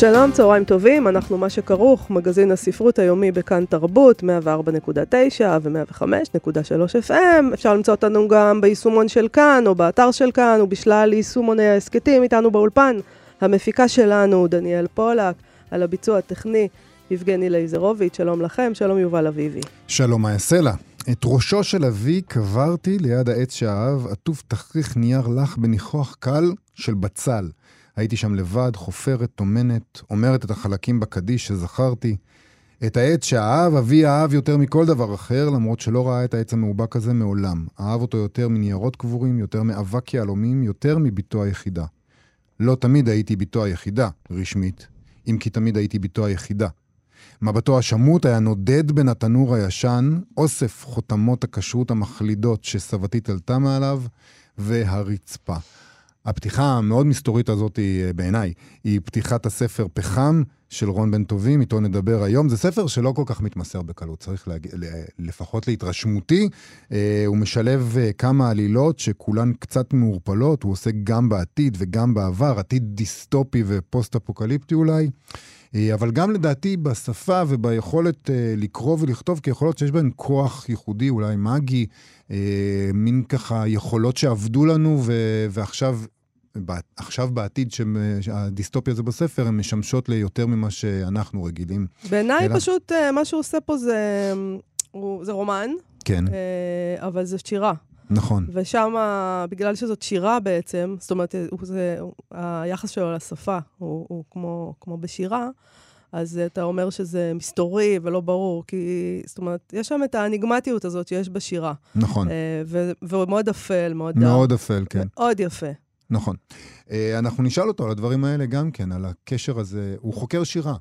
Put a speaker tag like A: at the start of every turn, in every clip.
A: שלום, צהריים טובים, אנחנו מה שכרוך, מגזין הספרות היומי בכאן תרבות, 104.9 ו-105.3 FM. אפשר למצוא אותנו גם ביישומון של כאן, או באתר של כאן, ובשלל יישומוני ההסכתים איתנו באולפן. המפיקה שלנו, דניאל פולק, על הביצוע הטכני, יבגני לייזרוביץ', שלום לכם, שלום יובל אביבי.
B: שלום, מה יעשה לה? את ראשו של אבי קברתי ליד העץ שאהב, עטוף תכריך נייר לח בניחוח קל של בצל. הייתי שם לבד, חופרת, טומנת, אומרת את החלקים בקדיש שזכרתי. את העץ שאהב, אבי אהב יותר מכל דבר אחר, למרות שלא ראה את העץ המאובק הזה מעולם. אהב אותו יותר מניירות קבורים, יותר מאבק יהלומים, יותר מבתו היחידה. לא תמיד הייתי בתו היחידה, רשמית, אם כי תמיד הייתי בתו היחידה. מבטו השמוט היה נודד בין התנור הישן, אוסף חותמות הכשרות המחלידות שסבתי תלתה מעליו, והרצפה. הפתיחה המאוד מסתורית הזאת אה, בעיניי, היא פתיחת הספר פחם של רועי בן טובים, איתו נדבר היום. זה ספר שלא כל כך מתמסר בקלות, צריך להגיד, לפחות להתרשמותי. אה, הוא משלב אה, כמה עלילות שכולן קצת מעורפלות, הוא עוסק גם בעתיד וגם בעבר, עתיד דיסטופי ופוסט-אפוקליפטי אולי. אבל גם לדעתי בשפה וביכולת לקרוא ולכתוב כיכולות שיש בהן כוח ייחודי, אולי מאגי, מין ככה יכולות שעבדו לנו ועכשיו עכשיו בעתיד שהדיסטופיה זה בספר, הן משמשות ליותר ממה שאנחנו רגילים.
A: בעיניי אלא... פשוט אה, מה שהוא עושה פה זה, זה רומן.
B: כן.
A: אה, אבל זה שירה.
B: נכון.
A: ושם, בגלל שזאת שירה בעצם, זאת אומרת, הוא, זה, היחס שלו לשפה הוא, הוא כמו, כמו בשירה, אז אתה אומר שזה מסתורי ולא ברור, כי, זאת אומרת, יש שם את האניגמטיות הזאת שיש בשירה.
B: נכון.
A: ו- והוא מאוד אפל, מאוד...
B: מאוד אפל, כן.
A: מאוד יפה.
B: נכון. אה, אנחנו נשאל אותו על הדברים האלה גם כן, על הקשר הזה. הוא חוקר שירה.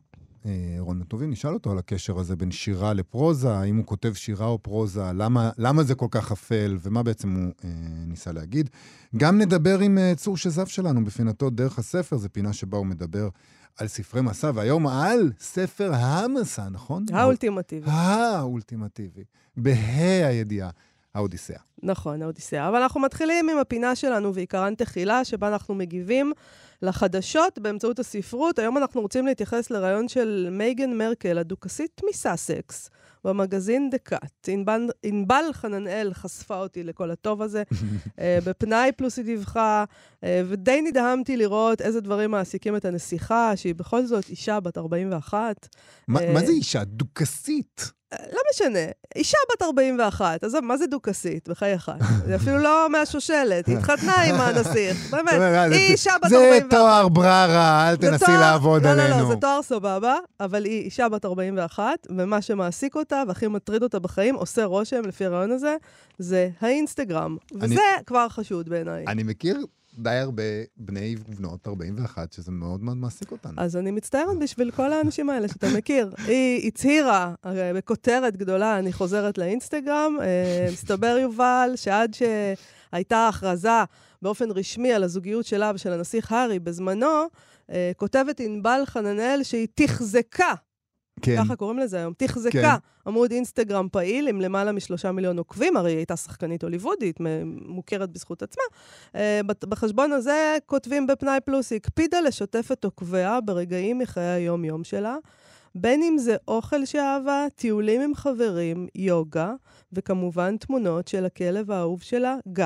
B: אה, רון מטובים, נשאל אותו על הקשר הזה בין שירה לפרוזה, האם הוא כותב שירה או פרוזה, למה, למה זה כל כך אפל, ומה בעצם הוא אה, ניסה להגיד. גם נדבר עם אה, צור שזף שלנו בפינתו דרך הספר, זו פינה שבה הוא מדבר על ספרי מסע, והיום על ספר המסע, נכון?
A: האולטימטיבי.
B: האולטימטיבי. בה"א הידיעה. האודיסאה.
A: נכון, האודיסאה. אבל אנחנו מתחילים עם הפינה שלנו ועיקרן תחילה, שבה אנחנו מגיבים לחדשות באמצעות הספרות. היום אנחנו רוצים להתייחס לרעיון של מייגן מרקל, הדוכסית מסאסקס, במגזין דקאט. ענבל, ענבל חננאל חשפה אותי לכל הטוב הזה. אה, בפנאי פלוס היא דיווחה, אה, ודי נדהמתי לראות איזה דברים מעסיקים את הנסיכה, שהיא בכל זאת אישה בת 41.
B: ما, מה זה אישה? דוכסית.
A: לא משנה, אישה בת 41, עזוב, מה זה דוכסית? בחייך. זה אפילו לא מהשושלת, היא התחתנה עם הנסיך, באמת. היא אישה בת 41.
B: זה תואר בררה, אל תנסי לעבוד עלינו.
A: לא, לא, לא, זה תואר סבבה, אבל היא אישה בת 41, ומה שמעסיק אותה והכי מטריד אותה בחיים, עושה רושם, לפי הרעיון הזה, זה האינסטגרם. וזה כבר חשוד בעיניי.
B: אני מכיר די הרבה בני ובנות 41, שזה מאוד מאוד מעסיק אותנו.
A: אז אני מצטערת בשביל כל האנשים האלה שאתה מכיר. היא הצהירה, בכותרת גדולה, אני חוזרת לאינסטגרם, אה, מסתבר יובל שעד שהייתה הכרזה באופן רשמי על הזוגיות שלה ושל הנסיך הארי בזמנו, אה, כותבת ענבל חננאל שהיא תחזקה כן. ככה קוראים לזה היום, תחזקה כן. עמוד אינסטגרם פעיל עם למעלה משלושה מיליון עוקבים, הרי היא הייתה שחקנית הוליוודית, מוכרת בזכות עצמה. אה, בחשבון הזה כותבים בפנאי פלוס, היא הקפידה לשתף את עוקביה ברגעים מחיי היום-יום שלה. בין אם זה אוכל שאהבה, טיולים עם חברים, יוגה, וכמובן תמונות של הכלב האהוב שלה, גיא.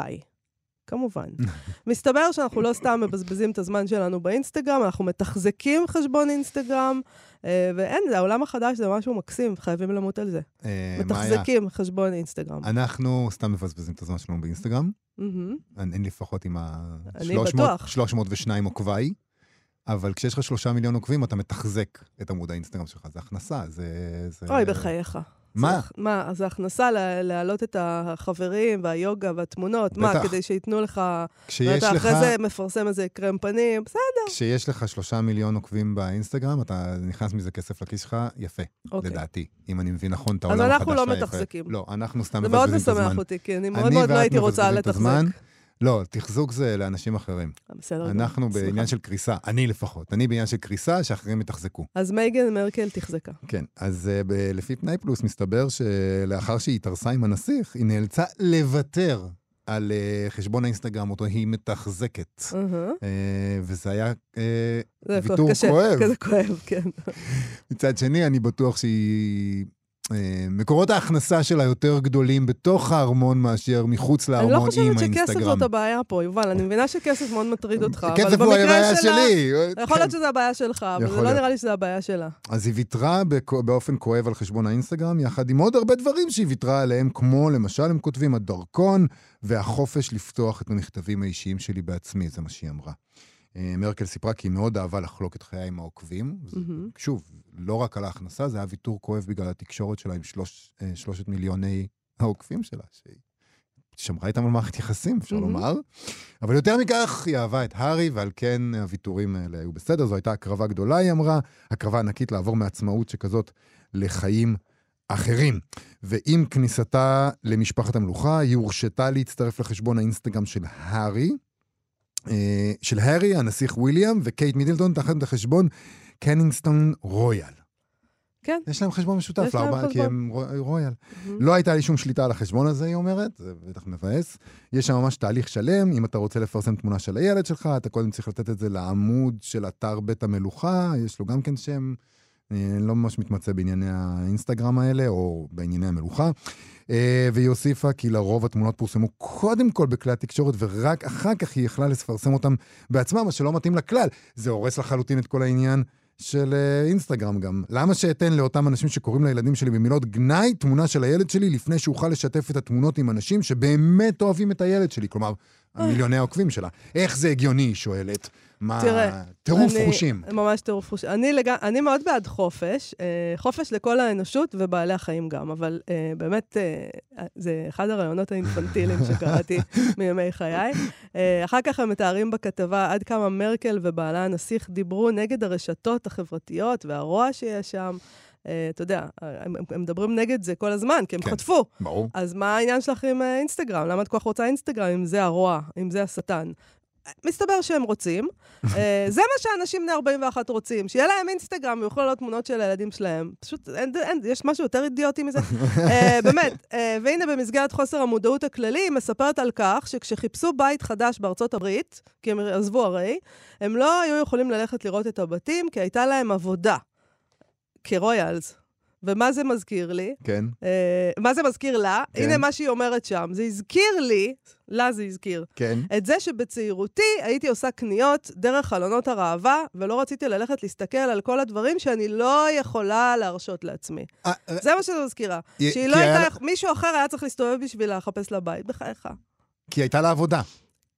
A: כמובן. מסתבר שאנחנו לא סתם מבזבזים את הזמן שלנו באינסטגרם, אנחנו מתחזקים חשבון אינסטגרם, אה, ואין, זה העולם החדש, זה משהו מקסים, חייבים למות על זה. אה, מתחזקים חשבון אינסטגרם.
B: אנחנו סתם מבזבזים את הזמן שלנו באינסטגרם. אני לפחות עם ה-302 עוקביי. אבל כשיש לך שלושה מיליון עוקבים, אתה מתחזק את עמוד האינסטגרם שלך. זה הכנסה, זה...
A: אוי, בחייך.
B: מה?
A: מה, זה הכנסה להעלות את החברים והיוגה והתמונות? מה, כדי שייתנו לך... כשיש לך... ואתה אחרי זה מפרסם איזה קרם פנים? בסדר,
B: כשיש לך שלושה מיליון עוקבים באינסטגרם, אתה נכנס מזה כסף לכיס שלך, יפה,
A: אוקיי.
B: לדעתי. אם אני מבין נכון את
A: אז
B: העולם החדש
A: אנחנו לא. מתחזקים.
B: לא, אנחנו סתם
A: זה מאוד
B: מבזבזים את הזמן.
A: משמח אותי, כי אני מאוד מאוד לא הייתי רוצה לתחזק.
B: לא, תחזוק זה לאנשים אחרים.
A: בסדר גמור.
B: אנחנו
A: סליחה.
B: בעניין של קריסה, אני לפחות. אני בעניין של קריסה, שאחרים יתחזקו.
A: אז מייגן מרקל תחזקה.
B: כן, אז uh, ב- לפי פנאי פלוס מסתבר שלאחר שהיא התארסה עם הנסיך, היא נאלצה לוותר על uh, חשבון האינסטגרם אותו היא מתחזקת.
A: אהה.
B: Uh, וזה היה uh,
A: זה
B: ויתור כואב.
A: כזה כואב, כן.
B: מצד שני, אני בטוח שהיא... אה, מקורות ההכנסה שלה יותר גדולים בתוך הארמון מאשר מחוץ
A: אני לא
B: לארמון עם
A: חושבת שכסף
B: האינסטגרם.
A: זאת הבעיה פה, יובל. אני מבינה שכסף מאוד מטריד אותך, אבל
B: כסף הוא הבעיה
A: במקרה שלה...
B: שלי.
A: יכול להיות שזה הבעיה שלך, אבל זה לא. נראה לי שזה הבעיה שלה.
B: אז היא ויתרה באופן כואב על חשבון האינסטגרם, יחד עם עוד הרבה דברים שהיא ויתרה עליהם, כמו למשל, הם כותבים, הדרכון והחופש לפתוח את המכתבים האישיים שלי בעצמי, זה מה שהיא אמרה. אה, מרקל סיפרה כי היא מאוד אהבה לחלוק את חייה עם העוקבים. זה-
A: מהמם.
B: שוב, לא רק על ההכנסה, זה היה ויתור כואב בגלל התקשורת שלה עם שלוש, אה, שלושת מיליוני העוקבים שלה, שהיא שמרה איתם על מערכת יחסים, אפשר
A: מהמם.
B: לומר. אבל יותר מכך, היא אהבה את הארי, ועל כן הוויתורים האלה היו בסדר. זו הייתה הקרבה גדולה, היא אמרה, הקרבה ענקית לעבור מעצמאות שכזאת לחיים אחרים. ועם כניסתה למשפחת המלוכה, היא הורשתה להצטרף לחשבון האינסטגרם של הארי, של הארי, הנסיך וויליאם, וקייט מידלטון תחת החשבון קנינגסטון רויאל.
A: כן.
B: יש להם חשבון משותף, לארבעה, כי. הם רו- רויאל.
A: מהמם.
B: לא הייתה לי שום שליטה על החשבון הזה, היא אומרת, זה בטח מבאס. יש שם ממש תהליך שלם, אם אתה רוצה לפרסם תמונה של הילד שלך, אתה קודם צריך לתת את זה לעמוד של אתר בית המלוכה, יש לו גם כן שם, אה, לא ממש מתמצא בענייני האינסטגרם האלה, או בענייני המלוכה. אה, והיא הוסיפה כי לרוב התמונות פורסמו קודם כל בכלי התקשורת, ורק אחר כך היא יכלה לפרסם אותם בעצמה, מה שלא מתאים לכלל. זה הורס לחלוטין את כל העניין. של אה, אינסטגרם גם. למה שאתן לאותם אנשים שקוראים לילדים שלי במילות גנאי תמונה של הילד שלי לפני שאוכל לשתף את התמונות עם אנשים שבאמת אוהבים את הילד שלי? כלומר, מיליוני העוקבים שלה. איך זה הגיוני, היא שואלת. מה...
A: תראה,
B: טירוף
A: אני-
B: חושים.
A: ממש טירוף חושים. אני, לג... אני מאוד בעד חופש, אה, חופש לכל האנושות ובעלי החיים גם, אבל אה, באמת, אה, זה אחד הרעיונות האינפנטיליים שקראתי מימי חיי. אה, אחר כך הם מתארים בכתבה עד כמה מרקל ובעלה הנסיך דיברו נגד הרשתות החברתיות והרוע שיש שם. אה, אתה יודע, הם, הם- הם מדברים נגד זה כל הזמן, כי הם
B: כן.
A: חטפו.
B: ברור.
A: אז מה העניין שלך עם אה, אינסטגרם? למה את כל כך רוצה אינסטגרם אם זה הרוע, אם זה השטן? מסתבר שהם רוצים. אה, זה מה שאנשים בני 41 רוצים, שיהיה להם אינסטגרם ויוכלו לעלות תמונות של הילדים שלהם. פשוט אין, אין, יש משהו יותר אידיוטי מזה. אה, באמת, אה, והנה במסגרת חוסר המודעות הכללי, היא מספרת על כך שכשחיפשו בית חדש בארצות הברית, כי הם עזבו הרי, הם לא היו יכולים ללכת לראות את הבתים, כי הייתה להם עבודה. כרויאלס. ומה זה מזכיר לי?
B: כן.
A: אה, מה זה מזכיר לה?
B: כן.
A: הנה מה שהיא אומרת שם. זה הזכיר לי, לה זה הזכיר,
B: כן.
A: את זה שבצעירותי הייתי עושה קניות דרך חלונות הראווה, ולא רציתי ללכת להסתכל על כל הדברים שאני לא יכולה להרשות לעצמי.
B: אה, אה,
A: זה מה שזה מזכירה.
B: כי-
A: שהיא לא
B: היה
A: הייתה...
B: לה-
A: מישהו אחר היה צריך להסתובב בשביל לחפש לה בית. בחייך.
B: כי הייתה לה עבודה.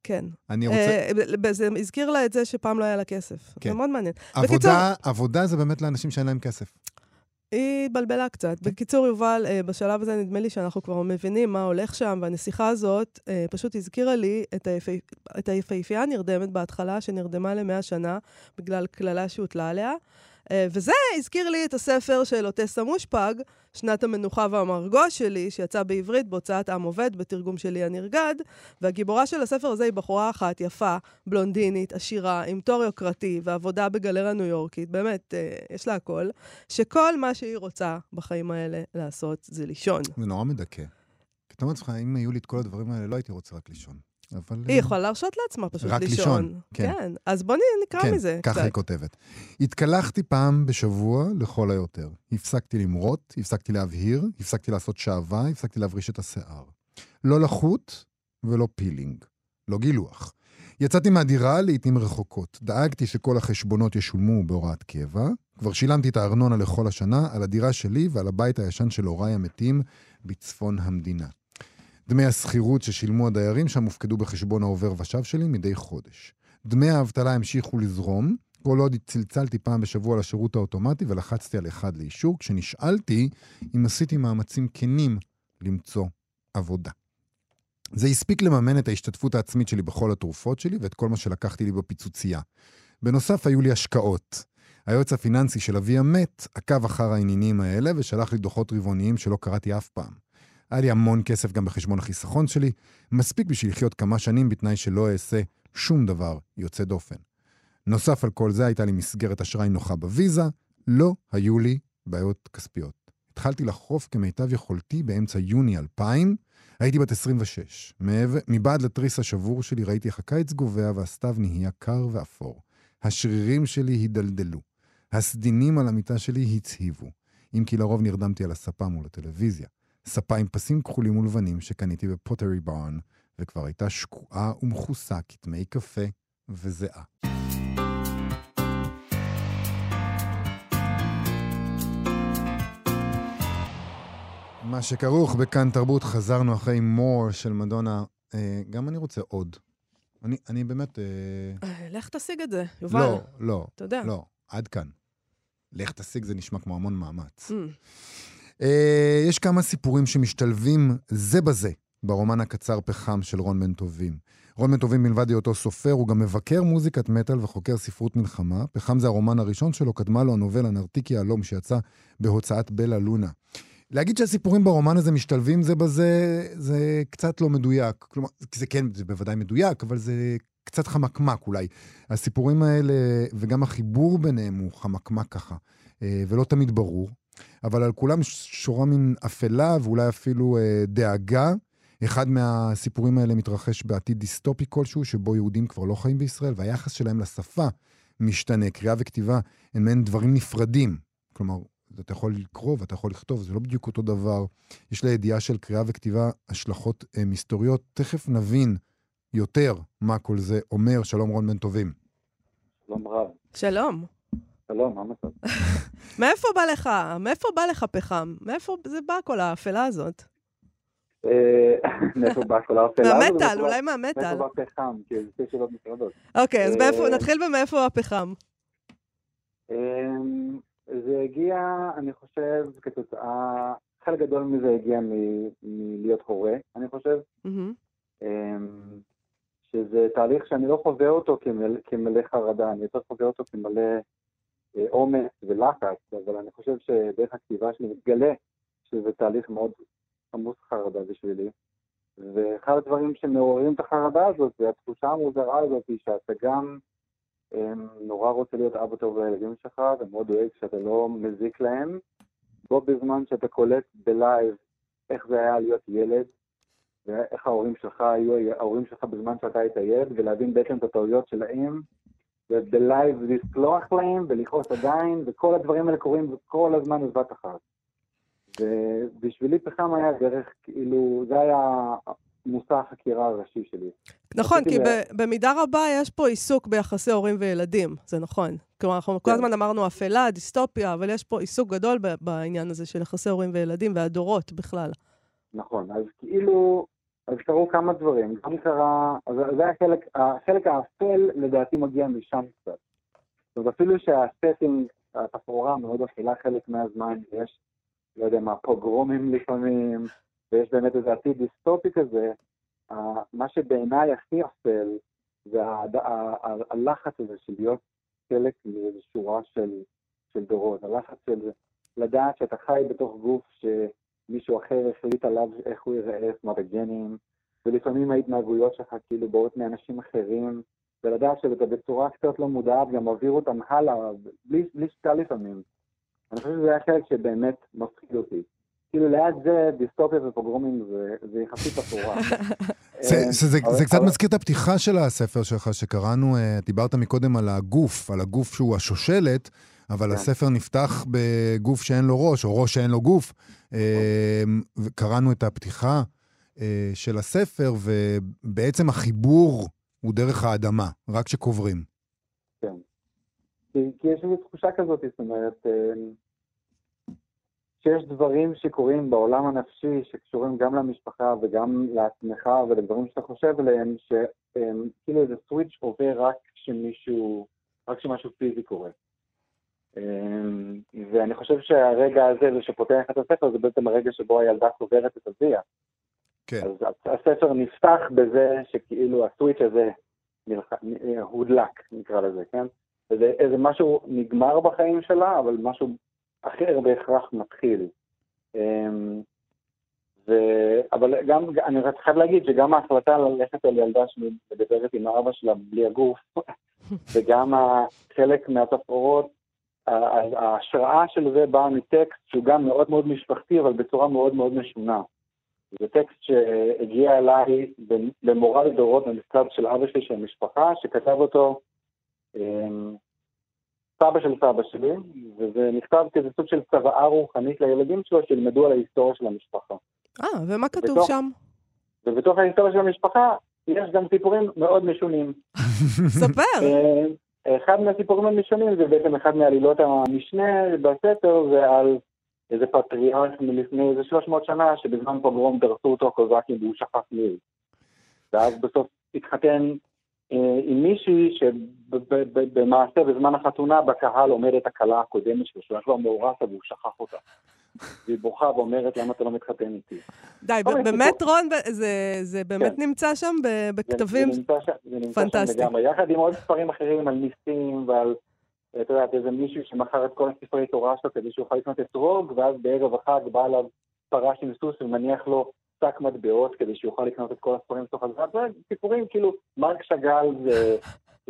A: כן.
B: אני רוצה...
A: אה, ב- זה הזכיר לה את זה שפעם לא היה לה כסף.
B: כן.
A: זה מאוד מעניין.
B: עבודה, עבודה זה באמת לאנשים שאין להם כסף.
A: היא התבלבלה קצת. בקיצור, יובל, אה, בשלב הזה נדמה לי שאנחנו כבר מבינים מה הולך שם, והנסיכה הזאת אה, פשוט הזכירה לי את, היפי, את היפהפייה הנרדמת בהתחלה, שנרדמה למאה שנה בגלל קללה שהוטלה עליה. אה, וזה הזכיר לי את הספר של אוטסה מושפג, שנת המנוחה והמרגוע שלי, שיצא בעברית בהוצאת עם עובד, בתרגום שלי הנרגד, והגיבורה של הספר הזה היא בחורה אחת יפה, בלונדינית, עשירה, עם תואר יוקרתי ועבודה בגלריה ניו יורקית, באמת, אה, יש לה הכל, שכל מה שהיא רוצה בחיים האלה לעשות זה לישון.
B: זה נורא מדכא. כי אתה אומר לעצמך, אם היו לי את כל הדברים האלה, לא הייתי רוצה רק לישון. אבל...
A: היא יכולה להרשות לעצמה פשוט
B: רק
A: לישון.
B: לישון, כן.
A: כן. אז בוא נקרא
B: כן,
A: מזה
B: ככה
A: קצת.
B: היא כותבת. התקלחתי פעם בשבוע לכל היותר. הפסקתי למרות, הפסקתי להבהיר, הפסקתי לעשות שעווה, הפסקתי להבריש את השיער. לא לחוט ולא פילינג. לא גילוח. יצאתי מהדירה לעיתים רחוקות. דאגתי שכל החשבונות ישולמו בהוראת קבע. כבר שילמתי את הארנונה לכל השנה על הדירה שלי ועל הבית הישן של הוריי המתים בצפון המדינה. דמי השכירות ששילמו הדיירים שם הופקדו בחשבון העובר ושב שלי מדי חודש. דמי האבטלה המשיכו לזרום, כל עוד צלצלתי פעם בשבוע לשירות האוטומטי ולחצתי על אחד לאישור, כשנשאלתי אם עשיתי מאמצים כנים למצוא עבודה. זה הספיק לממן את ההשתתפות העצמית שלי בכל התרופות שלי ואת כל מה שלקחתי לי בפיצוצייה. בנוסף, היו לי השקעות. היועץ הפיננסי של אבי המת עקב אחר העניינים האלה ושלח לי דוחות רבעוניים שלא קראתי אף פעם. היה לי המון כסף גם בחשבון החיסכון שלי, מספיק בשביל לחיות כמה שנים בתנאי שלא אעשה שום דבר יוצא דופן. נוסף על כל זה, הייתה לי מסגרת אשראי נוחה בוויזה, לא היו לי בעיות כספיות. התחלתי לחרוף כמיטב יכולתי באמצע יוני 2000, הייתי בת 26. מבעד לתריס השבור שלי ראיתי איך הקיץ גובע והסתיו נהיה קר ואפור. השרירים שלי הידלדלו. הסדינים על המיטה שלי הצהיבו. אם כי לרוב נרדמתי על הספה מול הטלוויזיה. ספה עם פסים כחולים ולבנים שקניתי בפוטרי ברן, וכבר הייתה שקועה ומכוסה כתמי קפה וזיעה. מה שכרוך בכאן תרבות, חזרנו אחרי מור של מדונה. אה, גם אני רוצה עוד. אני, אני באמת... אה...
A: אה לך תשיג את זה, יובל.
B: לא, לא.
A: אתה יודע.
B: לא, עד כאן. לך תשיג זה נשמע כמו המון מאמץ. Mm. אה, יש כמה סיפורים שמשתלבים זה בזה ברומן הקצר פחם של רון בן טובים. רון בן טובים, מלבד היותו סופר, הוא גם מבקר מוזיקת מטאל וחוקר ספרות מלחמה. פחם זה הרומן הראשון שלו, קדמה לו הנובלה נרתיקי יהלום, שיצא בהוצאת בלה לונה. להגיד שהסיפורים ברומן הזה משתלבים זה בזה, זה קצת לא מדויק. כלומר, זה כן, זה בוודאי מדויק, אבל זה קצת חמקמק אולי. הסיפורים האלה, וגם החיבור ביניהם הוא חמקמק ככה, אה, ולא תמיד ברור. אבל על כולם שורה מין אפלה ואולי אפילו אה, דאגה. אחד מהסיפורים האלה מתרחש בעתיד דיסטופי כלשהו, שבו יהודים כבר לא חיים בישראל, והיחס שלהם לשפה משתנה. קריאה וכתיבה הם מעין דברים נפרדים. כלומר, אתה יכול לקרוא ואתה יכול לכתוב, זה לא בדיוק אותו דבר. יש לידיעה של קריאה וכתיבה השלכות אה, מסתוריות. תכף נבין יותר מה כל זה אומר. שלום רון בן טובים.
C: שלום רב.
A: שלום.
C: שלום, מה המצב?
A: מאיפה בא לך? מאיפה בא לך פחם? מאיפה זה בא כל האפלה הזאת?
C: אה, מאיפה בא כל האפלה
A: הזאת? מהמטאל, אולי מהמטאל.
C: מאיפה בא פחם? כי זה שתי שאלות נפרדות.
A: אוקיי, אז אה, נתחיל במאיפה הפחם.
C: אמ, זה הגיע, אני חושב, כתוצאה, חלק גדול מזה הגיע מלהיות הורה, אני חושב. שזה תהליך שאני לא חווה אותו כמלא חרדה, אני יותר חווה אותו כמלא אה, אומץ ולחץ, אבל אני חושב שדרך הכתיבה שלי מתגלה שזה תהליך מאוד עמוס חרדה בשבילי. ואחד הדברים שמעוררים את החרדה הזאת זה התחושה המוזרה הזאת שאתה גם אמ, נורא רוצה להיות אבא טוב לילדים שלך ומאוד דואג שאתה לא מזיק להם, בו בזמן שאתה קולט בלייב איך זה היה להיות ילד ואיך ההורים שלך היו ההורים שלך בזמן שאתה היית ילד ולהבין בעצם את הטעויות שלהם ובלייב לסלוח להם ולכעוס עדיין, וכל הדברים האלה קורים כל הזמן בבת אחת. ובשבילי פחם היה דרך, כאילו, זה היה מושא החקירה הראשי שלי.
A: נכון, כי ב- במידה רבה יש פה עיסוק ביחסי הורים וילדים, זה נכון. כלומר, אנחנו כל כן. הזמן אמרנו אפלה, דיסטופיה, אבל יש פה עיסוק גדול בעניין הזה של יחסי הורים וילדים והדורות בכלל.
C: נכון, אז כאילו, אז קרו כמה דברים. גם קרה, אז זה החלק, החלק האפל לדעתי מגיע משם קצת. זאת אומרת, אפילו שה setting, התפאורה מאוד אפלה חלק מהזמן, יש, לא יודע מה, פוגרומים לפעמים, ויש באמת איזה עתיד דיסטופי כזה, מה שבעיניי הכי אפל זה הלחץ הזה של להיות חלק מאיזו שורה של דורות, הלחץ של לדעת שאתה חי בתוך גוף ש... מישהו אחר החליט עליו איך הוא ייראה, זאת אומרת הגנים, ולפעמים ההתנהגויות שלך כאילו באות מאנשים אחרים, ולדעת שאתה בצורה קצת לא מודעת גם מעביר אותם הלאה, בלי, בלי שתה לפעמים. אני חושב שזה היה חלק שבאמת מפחיד אותי. כאילו ליד זה, דיסטופיה ופוגרומים זה, זה יחסית אפורה.
B: זה, זה, זה, זה קצת מזכיר את הפתיחה של הספר שלך שקראנו, אה, דיברת מקודם על הגוף, על הגוף שהוא השושלת, אבל כן. הספר נפתח בגוף שאין לו ראש, או ראש שאין לו גוף. אמ, קראנו את הפתיחה אה, של הספר, ובעצם החיבור הוא דרך האדמה, רק שקוברים.
C: כן. כי, יש איזו תחושה כזאת, זאת אומרת, אמ, שיש דברים שקורים בעולם הנפשי, שקשורים גם למשפחה וגם לעצמך ולדברים שאתה חושב עליהם, שכאילו איזה סוויץ' עובר רק כשמישהו, רק כשמשהו פיזי קורה. אמ, ואני חושב שהרגע הזה, זה שפותח את הספר, זה בעצם הרגע שבו הילדה סוגרת את אביה. כן. אז הספר נפתח בזה שכאילו הסוויץ' הזה הודלק, נקרא לזה, כן? איזה, איזה משהו נגמר בחיים שלה, אבל משהו אחר בהכרח מתחיל. אמ, ו... אבל גם, אני רק חייב להגיד שגם ההחלטה ללכת על ילדה שמדברת עם האבא שלה בלי הגוף, וגם חלק מהתפאורות, ההשראה של זה באה מטקסט שהוא גם מאוד מאוד משפחתי, אבל בצורה מאוד מאוד משונה. זה טקסט שהגיע אליי במורה לדורות במכתב של אבא שלי, של המשפחה, שכתב אותו אמ, סבא של סבא שלי, וזה נכתב כזה סוג של צוואה רוחנית לילדים שלו, שילמדו על ההיסטוריה של המשפחה.
A: אה, ומה כתוב
C: בתוך,
A: שם?
C: ובתוך ההיסטוריה של המשפחה יש גם סיפורים מאוד משונים.
A: ספר.
C: אחד מהסיפורים המשונים זה בעצם אחד מעלילות המשנה בספר, זה על איזה פטריארך מלפני איזה 300 שנה, שבזמן פוגרום דרסו אותו קוזקים והוא שכח מי. ואז בסוף התחתן אה, עם מישהי שבמעשה בזמן החתונה בקהל עומדת הכלה הקודמת שלו, שהוא היה כבר מאורסה והוא שכח אותה. והיא בוכה ואומרת, למה אתה לא מתחתן איתי?
A: די, באמת, רון, זה באמת כן. נמצא שם בכתבים
C: פנטסטיים. יחד עם עוד ספרים אחרים על ניסים ועל, את יודעת, איזה מישהו שמכר את כל הספרי תורה שלו כדי שהוא יוכל לקנות אתרוג, ואז בערב החג בא אליו פרש עם סוס ומניח לו שק מטבעות כדי שיוכל לקנות את כל הספרים שלו. זה סיפורים כאילו, מרק שאגאל זה...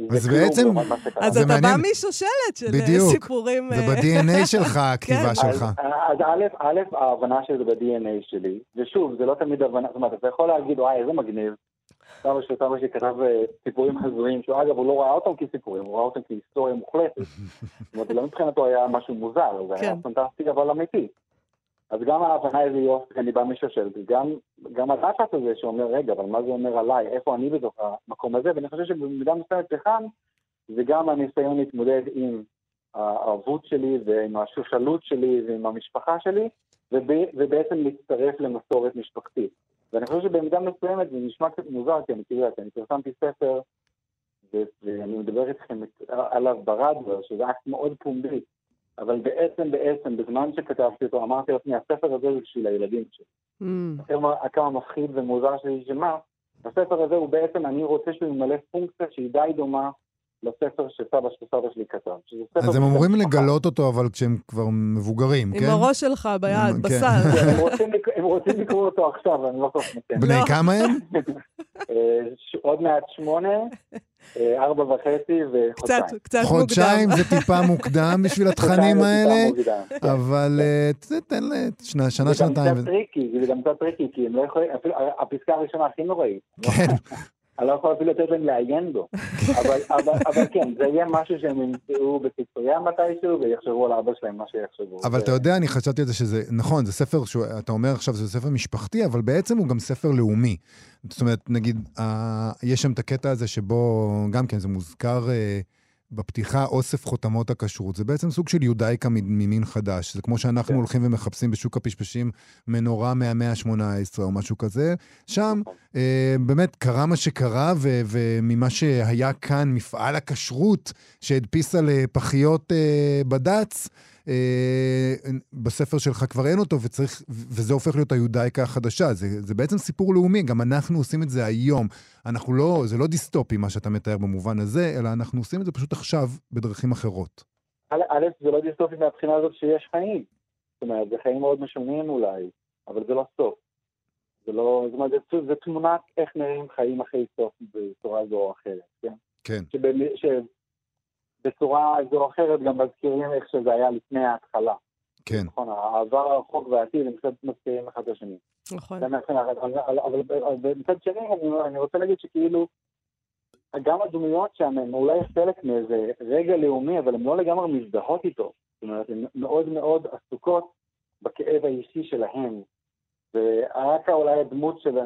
B: אז בעצם,
A: אז אתה בא משושלת של אה, סיפורים...
B: בדיוק, זה אה, ב-DNA שלך, הכתיבה כן. שלך.
C: אז א', ההבנה שזה ב-DNA שלי, ושוב, זה לא תמיד הבנה, זאת אומרת, אתה יכול להגיד, וואי, איזה מגניב. סבא של סבא שלי כתב אה, סיפורים הזויים, שהוא אגב, הוא לא ראה אותם כסיפורים, הוא ראה אותם כהיסטוריה מוחלטת. זאת אומרת, לא מבחינתו היה משהו מוזר, זה היה כן. פנטסטי אבל אמיתי. אז גם ההבנה איזה יופי, אני בא משושלת, גם, גם הלחץ הזה שאומר, רגע, אבל מה זה אומר עליי, איפה אני בתוך המקום הזה, ואני חושב שבמידה מסוימת לכאן, זה גם הניסיון להתמודד עם הערבות שלי ועם השושלות שלי ועם המשפחה שלי, וב, ובעצם להצטרף למסורת משפחתית. ואני חושב שבמידה מסוימת זה נשמע קצת מוזר, כי אני תראה, אני פרסמתי ספר, ואני מדבר איתכם עליו ברדיו, שזה אקט מאוד פומבי, אבל בעצם, בעצם, בזמן שכתבתי אותו, אמרתי לעצמי, הספר הזה זה בשביל הילדים שלי. Mm. כמה מפחיד ומוזר שלי, שמה, הספר הזה הוא בעצם, אני רוצה שהוא ימלא פונקציה שהיא די דומה לספר שסבא של סבא שלי כתב.
B: אז הם אמורים לגלות אותו, אבל כשהם כבר מבוגרים, כן?
A: עם הראש שלך ביד, כן. בסדר.
C: הם רוצים לקרוא אותו עכשיו, אני לא כל כך
B: נותן. בני לא. כמה הם?
C: אה, עוד מעט שמונה, ארבע וחצי וחודשיים.
A: קצת, קצת
B: מוקדם. חודשיים זה טיפה מוקדם בשביל התכנים האלה, אבל אה, תן שנה, שנתיים. זה
C: גם קצת טריקי, זה גם קצת טריקי, כי הם לא יכולים, אפילו הפסקה הראשונה הכי נוראית.
B: כן.
C: אני לא יכול אפילו לתת להם לעיין בו. אבל, אבל, אבל כן, זה יהיה משהו שהם ימצאו בספרייה מתישהו ויחשבו על אבא שלהם מה שיחשבו.
B: אבל אתה יודע, אני חשבתי על זה שזה, נכון, זה ספר, אתה אומר עכשיו זה ספר משפחתי, אבל בעצם הוא גם ספר לאומי. זאת אומרת, נגיד, יש שם את הקטע הזה שבו, גם כן, זה מוזכר... אה, בפתיחה אוסף חותמות הכשרות. זה בעצם סוג של יודאיקה ממין חדש. זה כמו שאנחנו כן. הולכים ומחפשים בשוק הפשפשים מנורה מהמאה ה-18 או משהו כזה. שם נכון. אה, באמת קרה מה שקרה, ו- וממה שהיה כאן מפעל הכשרות שהדפיס על פחיות אה, בד"ץ, אה, בספר שלך כבר אין אותו, וצריך, וזה הופך להיות היודאיקה החדשה. זה, זה בעצם סיפור לאומי, גם אנחנו עושים את זה היום. אנחנו לא, זה לא דיסטופי מה שאתה מתאר במובן הזה, אלא אנחנו עושים את זה פשוט עכשיו בדרכים אחרות.
C: א', זה לא דיסטופי מהבחינה הזאת שיש חיים. זאת אומרת, זה חיים מאוד משונים אולי, אבל זה לא סוף. זה לא, זאת אומרת, זה, זה תמונת איך נראים חיים אחרי סוף בצורה זו או אחרת, כן?
B: כן.
C: שבמ, ש, בצורה זו או אחרת גם מזכירים איך שזה היה לפני ההתחלה.
B: כן.
C: נכון, העבר הרחוק והעתיד הם קצת מזכירים אחד את השני.
A: נכון.
C: אבל מצד שני, אני רוצה להגיד שכאילו, גם הדמויות שם הן אולי חלק מאיזה רגע לאומי, אבל הן לא לגמרי מזדהות איתו. זאת אומרת, הן מאוד מאוד עסוקות בכאב האישי שלהן. ורק אולי הדמות של,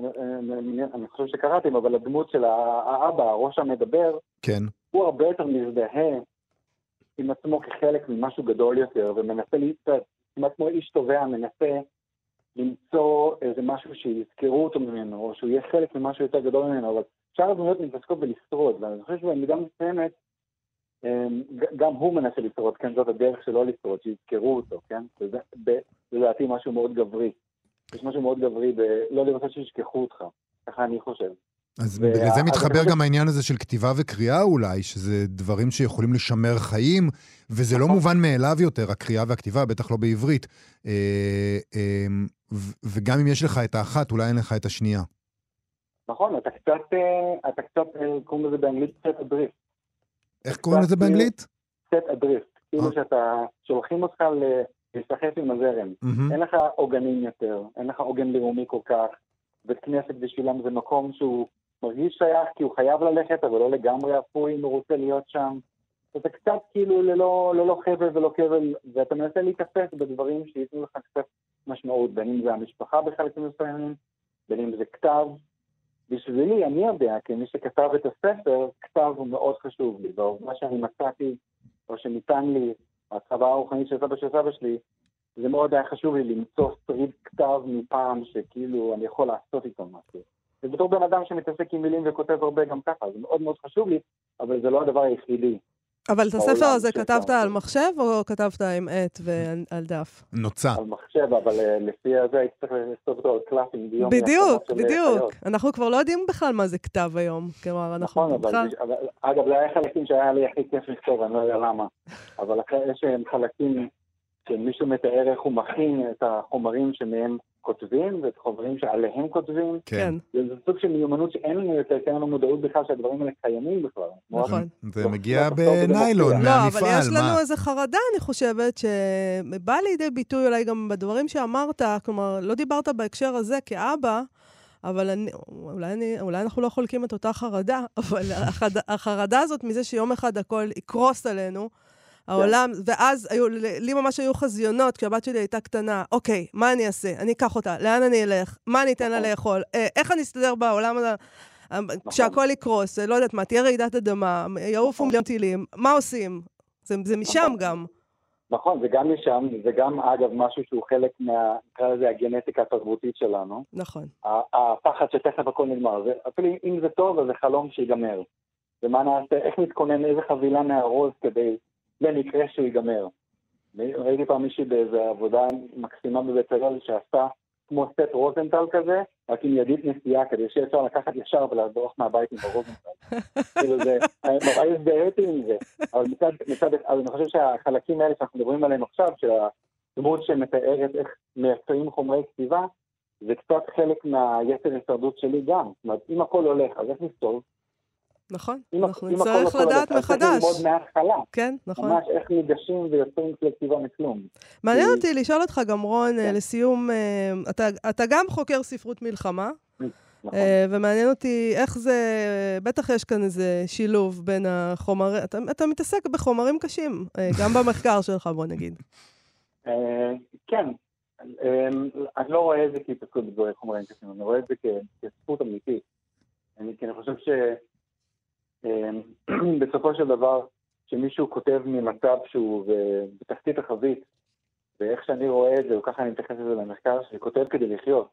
C: אני חושב שקראתם, אבל הדמות של האבא, הראש המדבר,
B: כן.
C: הוא הרבה יותר מזדהה עם עצמו כחלק ממשהו גדול יותר, ומנסה להצטרף, כמעט כמו איש תובע, מנסה למצוא איזה משהו שיזכרו אותו ממנו, או שהוא יהיה חלק ממשהו יותר גדול ממנו, אבל שאר הדמויות מתעסקות בלשרוד, ואני חושב שבמידה מסוימת, אמ, גם הוא מנסה לשרוד, כן, זאת הדרך שלו לשרוד, שיזכרו אותו, כן? וזה לדעתי משהו מאוד גברי. יש משהו מאוד גברי ב... לא לרצות שישכחו אותך, ככה אני חושב.
B: אז לזה מתחבר גם העניין הזה של כתיבה וקריאה אולי, שזה דברים שיכולים לשמר חיים, וזה לא נכון. מובן מאליו יותר, הקריאה והכתיבה, בטח לא בעברית. אה, אה, וגם אם יש לך את האחת, אולי אין לך את השנייה.
C: נכון, אתה קצת, אה, אתה קצת, קוראים לזה באנגלית סט אדריפט.
B: איך קוראים לזה באנגלית?
C: סט אדריפט. כאילו שאתה, שולחים אותך להיסחף עם הזרם. אין לך עוגנים יותר, אין לך עוגן לאומי כל כך. בית כנסת בשבילם זה מקום שהוא מרגיש שייך כי הוא חייב ללכת, אבל לא לגמרי אפוי אם הוא רוצה להיות שם. אתה קצת כאילו ללא, ללא חבל ולא כבל, ואתה מנסה להתאפס בדברים שייתנו לך קצת משמעות, בין אם זה המשפחה בחלקים מסוימים, בין אם זה כתב. בשבילי, אני יודע, כמי שכתב את הספר, כתב הוא מאוד חשוב לי, והעובדה שאני מצאתי, או שניתן לי, הצבא הרוחנית של סבא של סבא שלי, זה מאוד היה חשוב לי למצוא שריד כתב מפעם שכאילו אני יכול לעשות איתו משהו. ובתור בן אדם שמתעסק עם מילים וכותב הרבה גם ככה, זה מאוד מאוד חשוב לי, אבל זה לא הדבר היחידי.
A: אבל את הספר הזה כתבת על מחשב או כתבת עם עט ועל דף?
B: נוצה.
C: על מחשב, אבל אה, לפי זה הייתי צריך לכתוב אותו על קלאפים ביום.
A: בדיוק, בדיוק. אנחנו כבר לא יודעים בכלל מה זה כתב היום. כלומר, אנחנו
C: נכון, בכלל... אבל אגב, זה היה חלקים שהיה לי הכי כיף לכתוב, אני לא יודע למה. אבל יש חלקים שמישהו מתאר איך הוא מכין את החומרים שמהם כותבים, ואת החומרים שעליהם כותבים.
A: כן.
C: זה סוג של מיומנות שאין לנו יותר, כי אין לנו מודעות בכלל שהדברים האלה קיימים בכלל.
A: נכון.
B: זה מגיע בניילון מהמפעל,
A: מה? לא, אבל יש לנו איזו חרדה, אני חושבת, שבאה לידי ביטוי אולי גם בדברים שאמרת, כלומר, לא דיברת בהקשר הזה כאבא, אבל אני, אולי, אני, אולי אנחנו לא חולקים את אותה חרדה, אבל החד, החרדה הזאת מזה שיום אחד הכל יקרוס עלינו, העולם, ואז היו, לי ממש היו חזיונות כשהבת שלי הייתה קטנה. אוקיי, מה אני אעשה? אני אקח אותה, לאן אני אלך? מה אני אתן לה נכון. לאכול? אה, איך אני אסתדר בעולם הזה? נכון. כשהכול יקרוס, לא יודעת מה, תהיה רעידת אדמה, יעופו נכון. מיליון טילים, מה עושים? זה, זה משם גם.
C: נכון, זה גם משם, זה גם אגב משהו שהוא חלק מה, נקרא לזה הגנטיקה התרבותית שלנו.
A: נכון.
C: הפחד שתכף הכל נגמר, אפילו אם זה טוב, אז זה חלום שיגמר. ומה נעשה, איך נתכונן, איזה חבילה נארוז כדי למקרה שהוא ייגמר. ראיתי פעם מישהי באיזו עבודה מקסימה בבית אל שעשתה כמו סט רוזנטל כזה, רק עם ידית נסיעה, כדי שיהיה אפשר לקחת ישר ולעזור מהבית עם הרוזנטל. כאילו זה, נורא הזדהיתי עם זה. אבל מצד, מצד, אבל אני חושב שהחלקים האלה שאנחנו מדברים עליהם עכשיו, של הדמות שמתארת איך מייצרים חומרי כתיבה, זה קצת חלק מהיתר הישרדות שלי גם. זאת אומרת, אם הכל הולך, אז איך נכתוב?
A: נכון, אנחנו נצטרך לדעת מחדש. כן, נכון.
C: ממש איך ניגשים ויוצרים כתיבה מכלום.
A: מעניין אותי לשאול אותך גם, רון, כן. לסיום, אה, אתה גם חוקר ספרות מלחמה. נכון. אה, ומעניין אותי איך זה, בטח יש כאן איזה שילוב בין החומרים, אתה, אתה מתעסק בחומרים קשים, אה, גם במחקר שלך, בוא נגיד.
C: כן, אני לא רואה את זה כהתעסקות בחומרים קשים, אני רואה את זה כספרות אמיתית. כי אני חושב ש... בסופו של דבר, כשמישהו כותב ממצב שהוא בתחתית החבית, ואיך שאני רואה את זה, וככה אני מתייחס לזה במחקר, שלי, כותב כדי לחיות.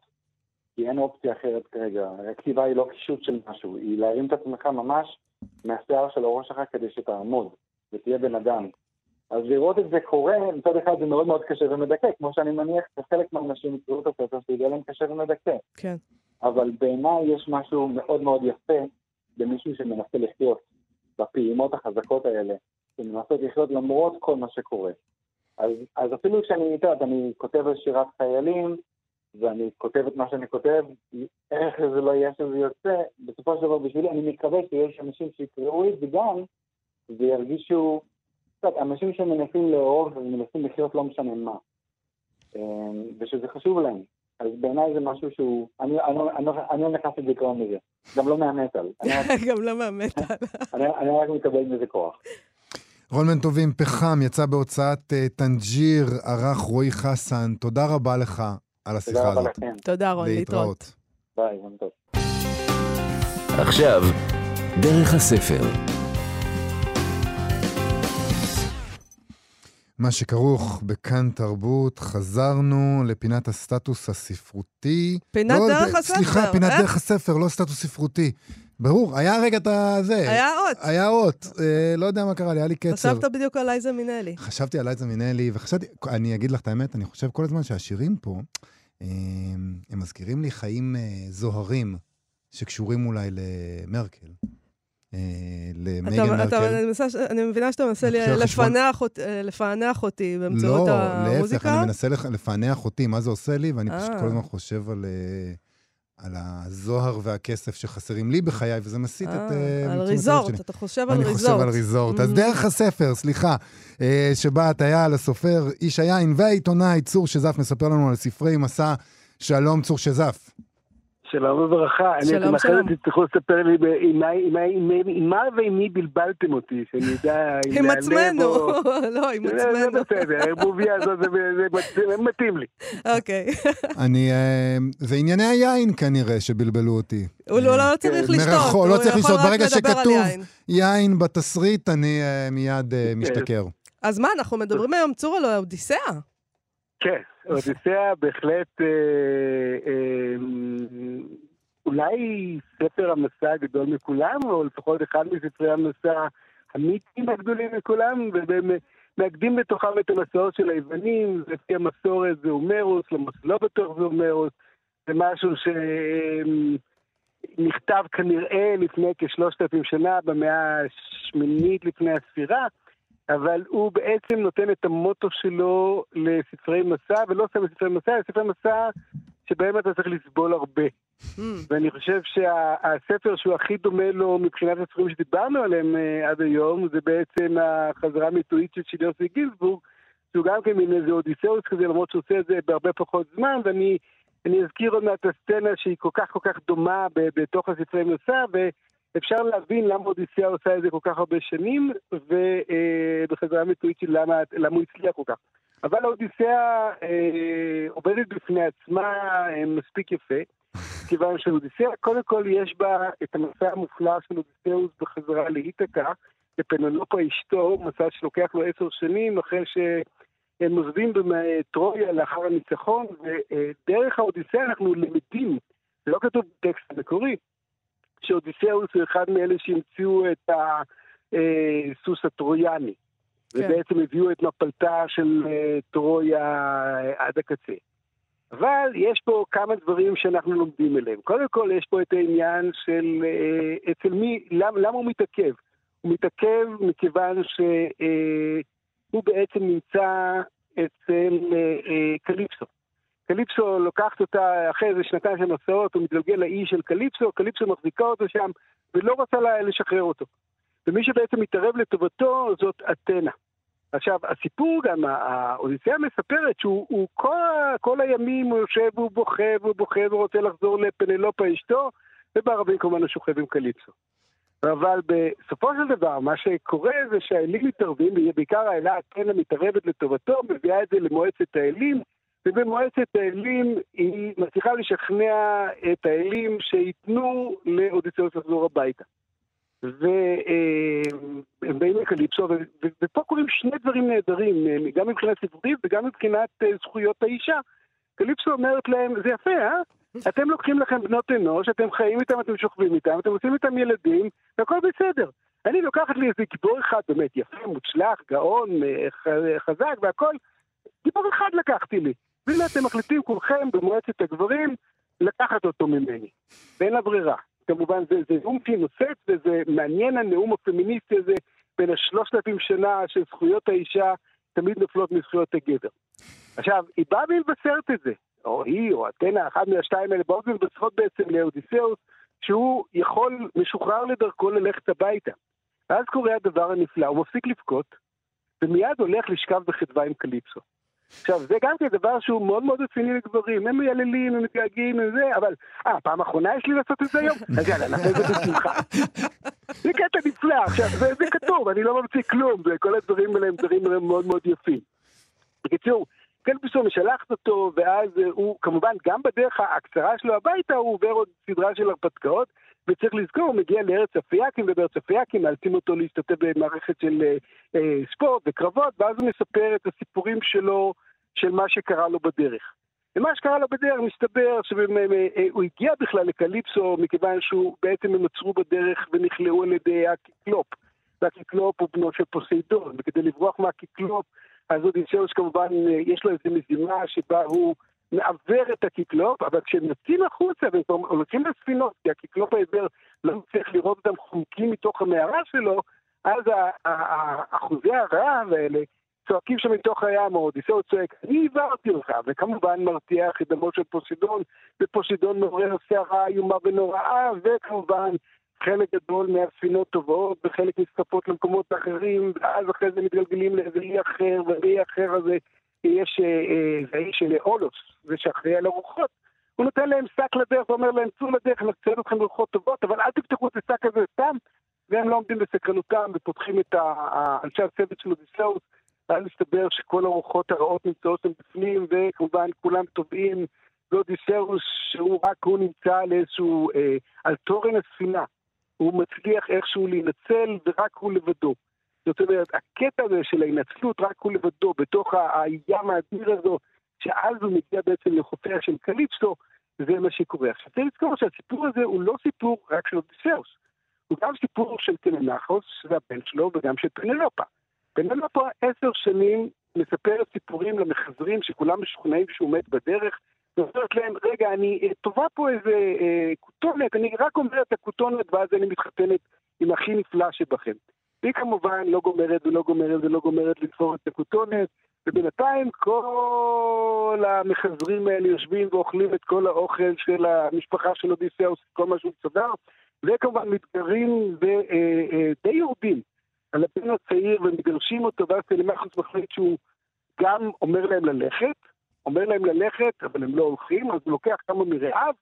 C: כי אין אופציה אחרת כרגע. הכתיבה היא לא קישוט של משהו, היא להרים את עצמך ממש מהשיער של הראש שלך כדי שתעמוד ותהיה בן אדם. אז לראות את זה קורה, מצד אחד זה מאוד מאוד קשה ומדכא, כמו שאני מניח שחלק מהאנשים יקראו את הספר שיהיה להם קשה ומדכא.
A: כן.
C: אבל בעיניי יש משהו מאוד מאוד יפה במישהו שמנסה לחיות בפעימות החזקות האלה, שמנסות לחיות למרות כל מה שקורה. אז, אז אפילו כשאני, את יודעת, אני כותב על שירת חיילים, ואני כותב את מה שאני כותב, איך זה לא יהיה שזה יוצא, בסופו של דבר בשבילי אני מקווה שיש אנשים שיקראו את זה גם, וירגישו, קצת, אנשים שמנסים לאהוב ומנסים לחיות לא משנה מה, אמ, ושזה חשוב להם. אז בעיניי זה משהו שהוא, אני לא נכנס לדיכאון מזה, גם לא מהמטאל.
A: גם לא מהמטאל.
C: אני, אני רק מקבל מזה כוח.
B: רון בן טובים, פחם, יצא בהוצאת uh, טנג'יר, ערך רועי חסן. תודה רבה לך על השיחה הזאת.
C: תודה רבה לכם.
A: תודה רון, להתראות.
C: ביי, יום טוב.
D: עכשיו, דרך הספר.
B: מה שכרוך בכאן תרבות, חזרנו לפינת הסטטוס הספרותי.
A: פינת לא, דרך הספר.
B: סליחה, פינת דרך הספר, לא סטטוס ספרותי. ברור, היה רגע את הזה.
A: היה אות.
B: היה אות. אה, לא יודע מה קרה לי, היה לי קצר.
A: חשבת בדיוק על לייזה מינלי.
B: חשבתי על לייזה מינלי, וחשבתי, אני אגיד לך את האמת, אני חושב כל הזמן שהשירים פה, אה, הם מזכירים לי חיים אה, זוהרים שקשורים אולי למרקל. אה, למייגן מרקל.
A: אתה, אני, מנסה, אני מבינה שאתה מנסה לפענח, אות, אה, לפענח אותי באמצעות
B: לא,
A: המוזיקה.
B: לא, להפך, אני מנסה לפענח אותי, מה זה עושה לי, ואני פשוט כל הזמן חושב על... על הזוהר והכסף שחסרים לי בחיי, וזה מסיט את...
A: על ריזורט, אתה חושב על ריזורט.
B: אני חושב על ריזורט. אז דרך הספר, סליחה, שבה אטייל, הסופר, איש היין והעיתונאי צור שזף מספר לנו על ספרי מסע. שלום צור שזף.
E: שלום וברכה.
A: שלום, שלום.
E: אני תצטרכו לספר לי עם מה ועם מי בלבלתם אותי, שאני יודע...
A: עם עצמנו, לא, עם עצמנו.
E: זה בסדר, הערבוביה הזאת, זה מתאים לי.
A: אוקיי.
B: אני... זה ענייני היין כנראה שבלבלו אותי.
A: הוא לא צריך לשתות,
B: הוא לא צריך לשתות. ברגע שכתוב יין בתסריט, אני מיד משתכר.
A: אז מה, אנחנו מדברים היום, צור, על האודיסאה.
E: כן, אודיסאה בהחלט אה, אה, אולי ספר המסע הגדול מכולם, או לפחות אחד מספרי המסע המיתיים הגדולים מכולם, ומאגדים בתוכם את המסעות של היוונים, לפי המסורת זה הומרוס, לא בטוח זה הומרוס, זה משהו שנכתב כנראה לפני כשלושת אלפים שנה, במאה השמינית לפני הספירה. אבל הוא בעצם נותן את המוטו שלו לספרי מסע, ולא סתם לספרי מסע, אלא ספרי מסע שבהם אתה צריך לסבול הרבה. Mm. ואני חושב שהספר שהוא הכי דומה לו מבחינת הספרים שדיברנו עליהם uh, עד היום, זה בעצם החזרה המיתואית של יוסי גינזבורג, שהוא גם כן מין איזה אודיסאוס כזה, למרות שהוא עושה את זה בהרבה פחות זמן, ואני אזכיר עוד מעט הסצנה שהיא כל כך כל כך דומה בתוך הספרי מסע, אפשר להבין למה אודיסאה עושה את זה כל כך הרבה שנים, ובחזרה המקצועית של למה, למה הוא הצליח כל כך. אבל האודיסאה אה, עובדת בפני עצמה אה, מספיק יפה, כיוון שאודיסאה, קודם כל יש בה את המסע המופלא של אודיסאוס בחזרה לאיתקה, לפנלופה אשתו, מסע שלוקח לו עשר שנים אחרי שהם עוזבים בטרויה לאחר הניצחון, ודרך האודיסאה אנחנו למדים, זה לא כתוב בטקסט המקורי, הוא אחד מאלה שהמציאו את הסוס הטרויאני. כן. ובעצם הביאו את מפלתה של אה, טרויה אה, עד הקצה. אבל יש פה כמה דברים שאנחנו לומדים אליהם. קודם כל, יש פה את העניין של אה, אצל מי, למה, למה הוא מתעכב? הוא מתעכב מכיוון שהוא בעצם נמצא אצל קליפסו. קליפסו לוקחת אותה אחרי איזה שנתיים של מסעות, הוא מתגלגל לאי של קליפסו, קליפסו מחזיקה אותו שם, ולא רוצה לשחרר אותו. ומי שבעצם מתערב לטובתו זאת אתנה. עכשיו, הסיפור גם, האודיסאה מספרת שהוא כל, כל הימים הוא יושב והוא בוכה והוא בוכה ורוצה לחזור לפנלופה אשתו, ובערבים כמובן הוא שוכב עם קליפסו. אבל בסופו של דבר, מה שקורה זה שהאלים מתערבים, בעיקר האלה אתנה מתערבת לטובתו, מביאה את זה למועצת האלים, ובמועצת האלים היא מצליחה לשכנע את האלים שייתנו לאודיסאוס לחזור הביתה. והם באים לקליפסו, ופה קורים שני דברים נהדרים, גם מבחינת ספרותית וגם מבחינת אה, זכויות האישה. קליפסו אומרת להם, זה יפה, אה? אתם לוקחים לכם בנות אנוש, אתם חיים איתם, אתם שוכבים איתם, אתם עושים איתם ילדים, והכל בסדר. אני לוקחת לי איזה גיבור אחד באמת יפה, מוצלח, גאון, אה, חזק והכל, גיבור אחד לקחתי לי. והנה אתם מחליטים כולכם במועצת הגברים לקחת אותו ממני. ואין לה ברירה. כמובן זה, זה נאום נושאת, וזה מעניין הנאום הפמיניסטי הזה בין השלושת אלפים שנה של זכויות האישה תמיד נופלות מזכויות הגבר. עכשיו, היא באה ומבשרת את זה, או היא או אתנה, אחת מהשתיים האלה, באות ומבשרות בעצם לאודיסאוס, שהוא יכול, משוחרר לדרכו ללכת הביתה. ואז קורה הדבר הנפלא, הוא מפסיק לבכות, ומיד הולך לשכב בחדווה עם קליפסו. עכשיו, זה גם כן דבר שהוא מאוד מאוד רציני לגברים. הם מייללים, הם מתגעגעים וזה, אבל... אה, פעם אחרונה יש לי לעשות את זה היום? אז יאללה, נעשה את זה בשמחה. זה קטע נפלא. עכשיו, זה, זה כתוב, אני לא ממציא כלום. זה, כל הדברים האלה הם דברים מאוד מאוד יפים. בקיצור, קלפיסון משלחת אותו, ואז הוא, כמובן, גם בדרך הקצרה שלו הביתה, הוא עובר עוד סדרה של הרפתקאות. וצריך לזכור, הוא מגיע לארץ הפיאקים, ובארץ הפיאקים מאלצים אותו להשתתף במערכת של אה, אה, ספורט וקרבות, ואז הוא מספר את הסיפורים שלו, של מה שקרה לו בדרך. ומה שקרה לו בדרך, מסתבר שהוא אה, הגיע בכלל לקליפסו, מכיוון שהוא בעצם הם נעצרו בדרך ונכלאו על ידי הקיקלופ. והקיקלופ הוא בנו של פוסיידון, וכדי לברוח מהקיקלופ, אז אודיסאוס כמובן, אה, יש לו איזו מזימה שבה הוא מעוור את הקיקלופ, אבל כשהם יוצאים החוצה והם הולכים לספינות, כי הקיקלופ העיוור לא מצליח לראות אותם חומקים מתוך המערה שלו, אז אחוזי הרהב האלה צועקים שם מתוך הים, אודיסאוס צועק, אני עיוורתי אותך, וכמובן מרתיח את דמו של פוסיידון, ופוסיידון מעורר סערה איומה ונוראה, וכמובן חלק גדול מהספינות טובעות, וחלק נסחפות למקומות אחרים, ואז אחרי זה מתגלגלים לאיזה אי אחר, ואי אחר הזה יש, אה, אה, האיש של אולוס, זה שאחראי על הרוחות. הוא נותן להם שק לדרך ואומר להם, צאו לדרך, נקצר אתכם ברוחות טובות, אבל אל תפתחו את השק הזה סתם, והם לא עומדים בסקרנותם ופותחים את אנשי הצוות של אודיסאוס, ואז מסתבר שכל הרוחות הרעות נמצאות שם בפנים, וכמובן כולם טובעים, ואודיסאוס, שהוא רק הוא נמצא על איזשהו, אה, על תורן הספינה. הוא מצליח איכשהו להינצל, ורק הוא לבדו. זאת אומרת, הקטע הזה של ההינצלות רק הוא לבדו, בתוך הים האדיר הזו, שאז הוא מגיע בעצם לחופיה של קליפסו, זה מה שקורה. עכשיו, צריך לזכור שהסיפור הזה הוא לא סיפור רק של אודיסאוס, הוא גם סיפור של טננחוס, שזה הבן שלו, וגם של פנלופה. פנלופה עשר שנים מספרת סיפורים למחזרים שכולם משוכנעים שהוא מת בדרך, ואומרת להם, רגע, אני טובה פה איזה אה, כותונת, אני רק אומרת הכותונת ואז אני מתחתנת עם הכי נפלא שבכם. היא כמובן לא גומרת ולא גומרת ולא גומרת לתפור את הכותונת, ובינתיים כל המחזרים האלה יושבים ואוכלים את כל האוכל של המשפחה של אודיסאוס, כל מה שהוא צבר, וכמובן מתגרים ודי אה, אה, יורדים על הבן הצעיר ומגרשים אותו, ואז טלמחוס מחליט שהוא גם אומר להם ללכת, אומר להם ללכת, אבל הם לא הולכים, אז הוא לוקח כמה מרעיו,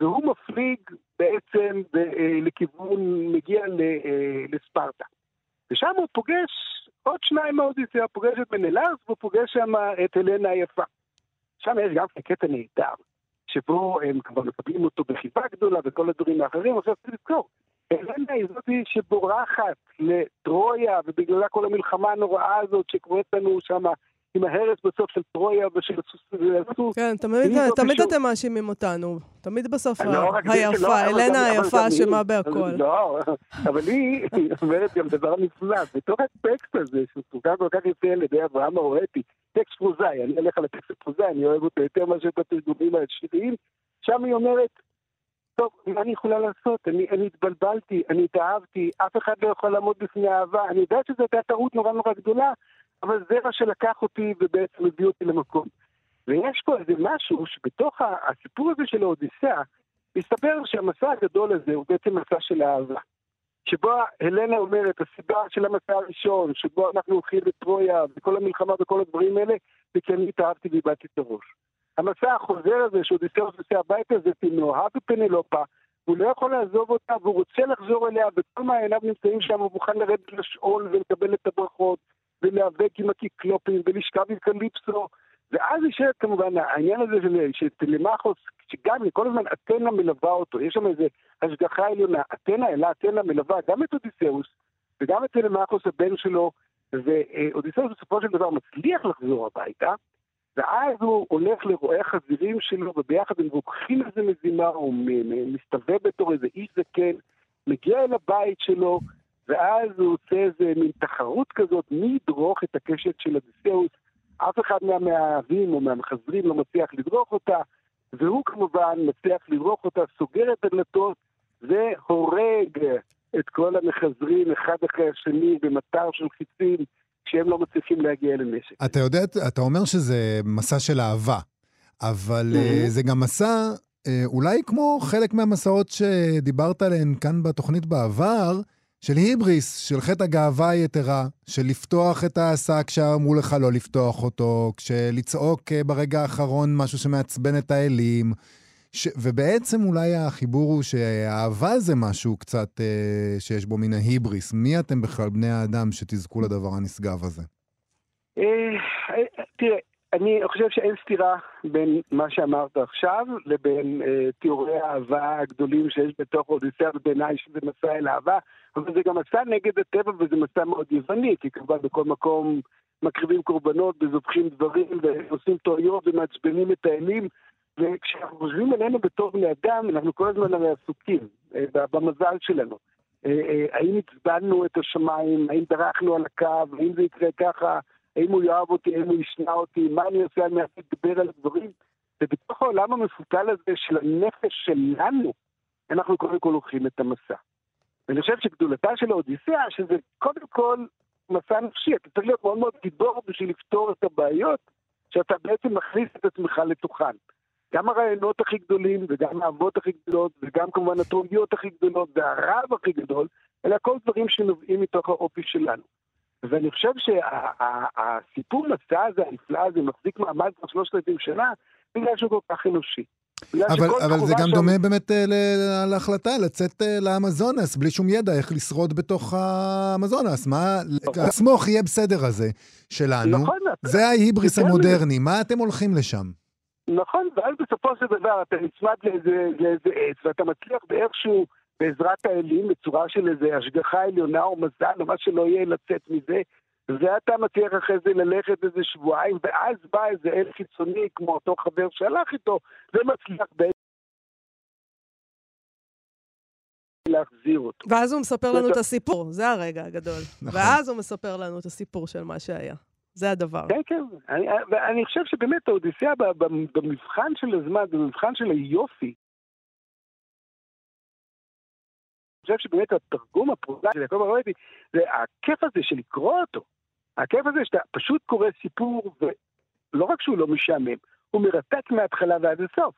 E: והוא מפליג בעצם אה, לכיוון, מגיע לספרטה. ושם הוא פוגש עוד שניים מהאודיסיה, פוגש את מנלס והוא פוגש שם את הלנה היפה. שם יש גם קטע נהדר, שבו הם כבר מקבלים אותו בחיבה גדולה וכל הדברים האחרים, עכשיו צריך לזכור, הלנה היא זאתי שבורחת לטרויה, ובגללה כל המלחמה הנוראה הזאת שקורית לנו שם עם ההרס בסוף של טרויה ושל הסוס.
A: כן, תמיד אתם מאשימים אותנו. תמיד בסוף היפה, אלנה היפה אשמה בהכל.
E: לא, אבל היא אומרת גם דבר נפלא. בתוך הטקסט הזה, שהוא תורגם כל כך יפה על ידי אברהם ההורטי, טקסט פרוזאי, אני אלך על הטקסט הפרוזאי, אני אוהב אותו יותר מאשר בתרגומים השיריים, שם היא אומרת, טוב, מה אני יכולה לעשות? אני, אני התבלבלתי, אני התאהבתי, אף אחד לא יכול לעמוד בפני אהבה. אני יודעת שזו הייתה טעות נורא נורא גדולה, אבל זה מה שלקח אותי ובעצם הביא אותי למקום. ויש פה איזה משהו שבתוך הסיפור הזה של האודיסאה, מסתבר שהמסע הגדול הזה הוא בעצם מסע של אהבה. שבו הלנה אומרת, הסיבה של המסע הראשון, שבו אנחנו הולכים לטרויה, וכל המלחמה וכל הדברים האלה, זה כי אני התאהבתי ואיבדתי את הראש. המסע החוזר הזה שאודיסאוס עושה הביתה זה פינוהה ופנלופה, והוא לא יכול לעזוב אותה, והוא רוצה לחזור אליה, וכל מעייניו נמצאים שם, הוא מוכן לרדת לשאול ולקבל את הברכות, ולהיאבק עם הקיקלופים, ולשכב עם קליפסו, ואז נשארת כמובן העניין הזה של, טלמחוס, שגם כל הזמן אתנה מלווה אותו, יש שם איזו השגחה עליונה, אתנה אלא אתנה מלווה גם את אודיסאוס וגם את טלמחוס הבן שלו, ואודיסאוס בסופו של דבר מצליח לחזור הביתה, ואז הוא הולך לרועי חזירים שלו, וביחד הם רוקחים איזה מזימה, הוא מסתובב בתור איזה איש זקן, מגיע אל הבית שלו, ואז הוא עושה איזה מין תחרות כזאת, מי ידרוך את הקשת של אודיסאוס אף אחד מהמאהבים או מהמחזרים לא מצליח לדרוך אותה, והוא כמובן מצליח לדרוך אותה, סוגר את הדלתות והורג את כל המחזרים אחד אחרי השני במטר של חיצים, כשהם לא מצליחים להגיע לנשק.
B: אתה יודע, אתה אומר שזה מסע של אהבה, אבל mm-hmm. זה גם מסע, אה, אולי כמו חלק מהמסעות שדיברת עליהן כאן בתוכנית בעבר, של היבריס, של חטא הגאווה היתרה, של לפתוח את העסק שאמרו לך לא לפתוח אותו, כשלצעוק אה, ברגע האחרון משהו שמעצבן את האלים. ש... ובעצם אולי החיבור הוא שהאהבה זה משהו קצת אה, שיש בו מן ההיבריס. מי אתם בכלל, בני האדם, שתזכו לדבר הנשגב הזה?
E: אה, אה, תראה, אני חושב שאין סתירה בין מה שאמרת עכשיו לבין אה, תיאורי האהבה הגדולים שיש בתוך אודיסאה, ובעיניי שזה מסע אל אהבה, אבל זה גם מסע נגד הטבע וזה מסע מאוד יווני, כי כמובן בכל מקום מקריבים קורבנות וזובחים דברים ועושים טעויות ומעצבנים את האלים, וכשאנחנו חושבים עלינו בתור בני אדם, אנחנו כל הזמן הרי עסוקים אה, במזל שלנו. אה, אה, האם הצבענו את השמיים, האם דרכנו על הקו, האם זה יקרה ככה, האם הוא יאהב אותי, האם הוא ישנא אותי, מה אני עושה על מנת להתגבר על הדברים. ובתוך העולם המפותל הזה של הנפש שלנו, אנחנו קודם כל לוקחים את המסע. ואני חושב שגדולתה של האודיסאה, שזה קודם כל מסע נפשי, אתה צריך להיות מאוד מאוד גיבור בשביל לפתור את הבעיות, שאתה בעצם מכניס את עצמך לתוכן. גם הרעיונות הכי גדולים, וגם האהבות הכי גדולות, וגם כמובן הטרוגיות הכי גדולות, והרעב הכי גדול, אלה הכל דברים שנובעים מתוך האופי שלנו. ואני חושב שהסיפור מסע הזה, הנפלא הזה, מחזיק מעמד כבר שלושת אלפים שנה, בגלל שהוא כל כך אנושי.
B: אבל, אבל זה גם שם... דומה באמת uh, להחלטה לצאת uh, לאמזונס בלי שום ידע איך לשרוד בתוך האמזונס. מה, נכון. הסמוך יהיה בסדר הזה שלנו. נכון. זה ההיבריס המודרני, מה אתם הולכים לשם?
E: נכון, ואז בסופו של דבר אתה נצמד לאיזה עץ, ואתה מצליח באיכשהו, בעזרת האלים, בצורה של איזה השגחה עליונה או מזל או מה שלא יהיה לצאת מזה, ואתה מצליח אחרי זה ללכת איזה שבועיים, ואז בא איזה אל חיצוני כמו אותו חבר שהלך איתו, ומצליח בעצם... להחזיר אותו.
A: ואז הוא מספר לנו את הסיפור, זה הרגע הגדול. נכון. ואז הוא מספר לנו את הסיפור של מה שהיה. זה הדבר.
E: כן, כן. אני, אני חושב שבאמת האודיסיאה במבחן של הזמן, במבחן של היופי, חושב שבאמת התרגום הפרוזאי של יעקב הרויטי, זה הכיף הזה של לקרוא אותו. הכיף הזה שאתה פשוט קורא סיפור, ולא רק שהוא לא משעמם, הוא מרתק מההתחלה ועד הסוף.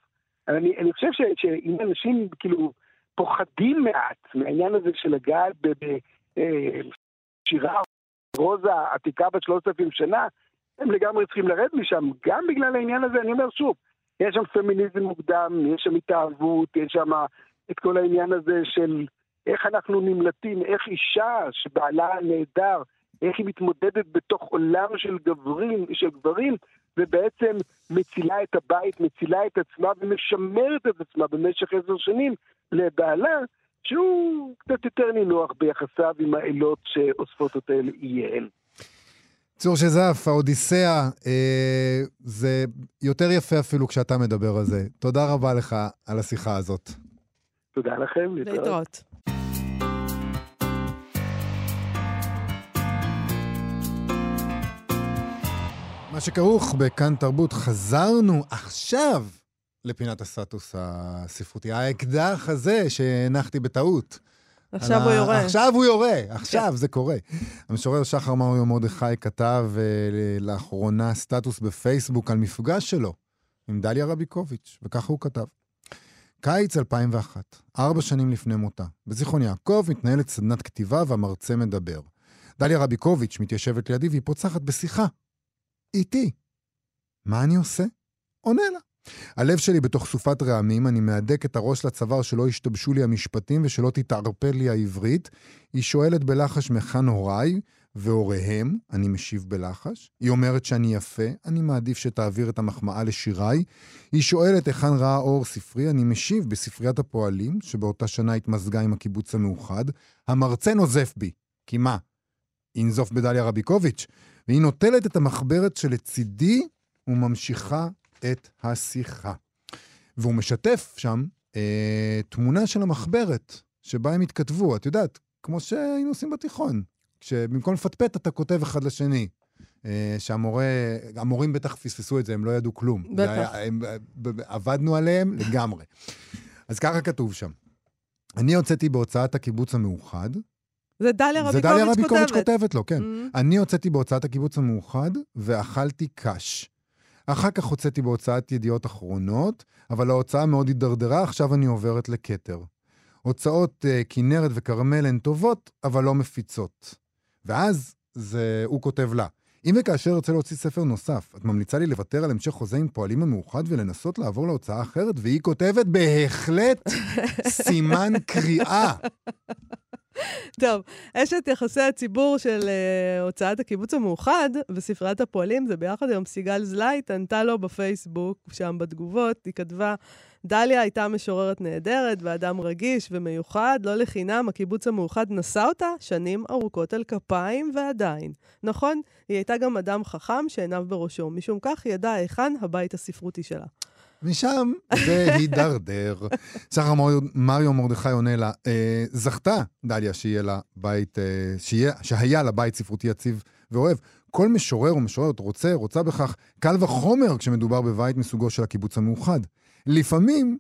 E: אני, אני חושב ש, שאם אנשים כאילו פוחדים מעט מהעניין הזה של לגעת בשירה אה, רוזה עתיקה בת שלושת אלפים שנה, הם לגמרי צריכים לרדת משם. גם בגלל העניין הזה, אני אומר שוב, יש שם פמיניזם מוקדם, יש שם התאהבות, יש שם את כל העניין הזה של איך אנחנו נמלטים, איך אישה שבעלה נהדר, איך היא מתמודדת בתוך עולם של גברים, של גברים, ובעצם מצילה את הבית, מצילה את עצמה ומשמרת את עצמה במשך עשר שנים לבעלה, שהוא קצת יותר נינוח ביחסיו עם האלות שאוספות אותה איהן.
B: צור שזף, האודיסאה, אה, זה יותר יפה אפילו כשאתה מדבר על זה. תודה רבה לך על השיחה הזאת.
E: תודה לכם,
A: להתראות.
B: מה שכרוך בכאן תרבות, חזרנו עכשיו לפינת הסטטוס הספרותי. האקדח הזה שהנחתי בטעות.
A: עכשיו הוא יורה.
B: עכשיו הוא יורה, עכשיו זה קורה. המשורר שחר מריו מרדכי כתב uh, לאחרונה סטטוס בפייסבוק על מפגש שלו עם דליה רביקוביץ', וככה הוא כתב. קיץ 2001, ארבע שנים לפני מותה, בזיכרון יעקב מתנהלת סדנת כתיבה והמרצה מדבר. דליה רביקוביץ' מתיישבת לידי והיא פוצחת בשיחה. איתי. מה אני עושה? עונה לה. הלב שלי בתוך סופת רעמים, אני מהדק את הראש לצוואר שלא ישתבשו לי המשפטים ושלא תתערפל לי העברית. היא שואלת בלחש מכאן הוריי והוריהם, אני משיב בלחש. היא אומרת שאני יפה, אני מעדיף שתעביר את המחמאה לשיריי. היא שואלת היכן ראה אור ספרי, אני משיב בספריית הפועלים, שבאותה שנה התמזגה עם הקיבוץ המאוחד. המרצה נוזף בי. כי מה? ינזוף בדליה רביקוביץ'. והיא נוטלת את המחברת שלצידי וממשיכה את השיחה. והוא משתף שם אה, תמונה של המחברת שבה הם התכתבו, את יודעת, כמו שהיינו עושים בתיכון, שבמקום לפטפט אתה כותב אחד לשני. אה, שהמורה, המורים בטח פספסו את זה, הם לא ידעו כלום.
A: בטח. היה, הם,
B: עבדנו עליהם לגמרי. אז ככה כתוב שם. אני הוצאתי בהוצאת הקיבוץ המאוחד,
A: זה דליה רביקוביץ' כותבת. זה דליה רביקוביץ'
B: כותבת לו, כן. Mm-hmm. אני הוצאתי בהוצאת הקיבוץ המאוחד ואכלתי קש. אחר כך הוצאתי בהוצאת ידיעות אחרונות, אבל ההוצאה מאוד הידרדרה, עכשיו אני עוברת לכתר. הוצאות uh, כנרת וכרמל הן טובות, אבל לא מפיצות. ואז זה, הוא כותב לה, אם וכאשר ארצה להוציא ספר נוסף, את ממליצה לי לוותר על המשך חוזה עם פועלים המאוחד ולנסות לעבור להוצאה אחרת? והיא כותבת, בהחלט סימן קריאה.
A: טוב, אשת יחסי הציבור של uh, הוצאת הקיבוץ המאוחד וספריית הפועלים, זה ביחד עם סיגל זלייט, ענתה לו בפייסבוק, שם בתגובות, היא כתבה, דליה הייתה משוררת נהדרת ואדם רגיש ומיוחד, לא לחינם, הקיבוץ המאוחד נשא אותה שנים ארוכות על כפיים ועדיין. נכון, היא הייתה גם אדם חכם שעיניו בראשו, משום כך היא ידעה היכן הבית הספרותי שלה.
B: משם זה הידרדר. סהר מריו מרדכי עונה לה, אה, זכתה דליה שיהיה לה בית, אה, שהיה לה בית ספרותי יציב ואוהב. כל משורר או משוררת רוצה, רוצה בכך, קל וחומר כשמדובר בבית מסוגו של הקיבוץ המאוחד. לפעמים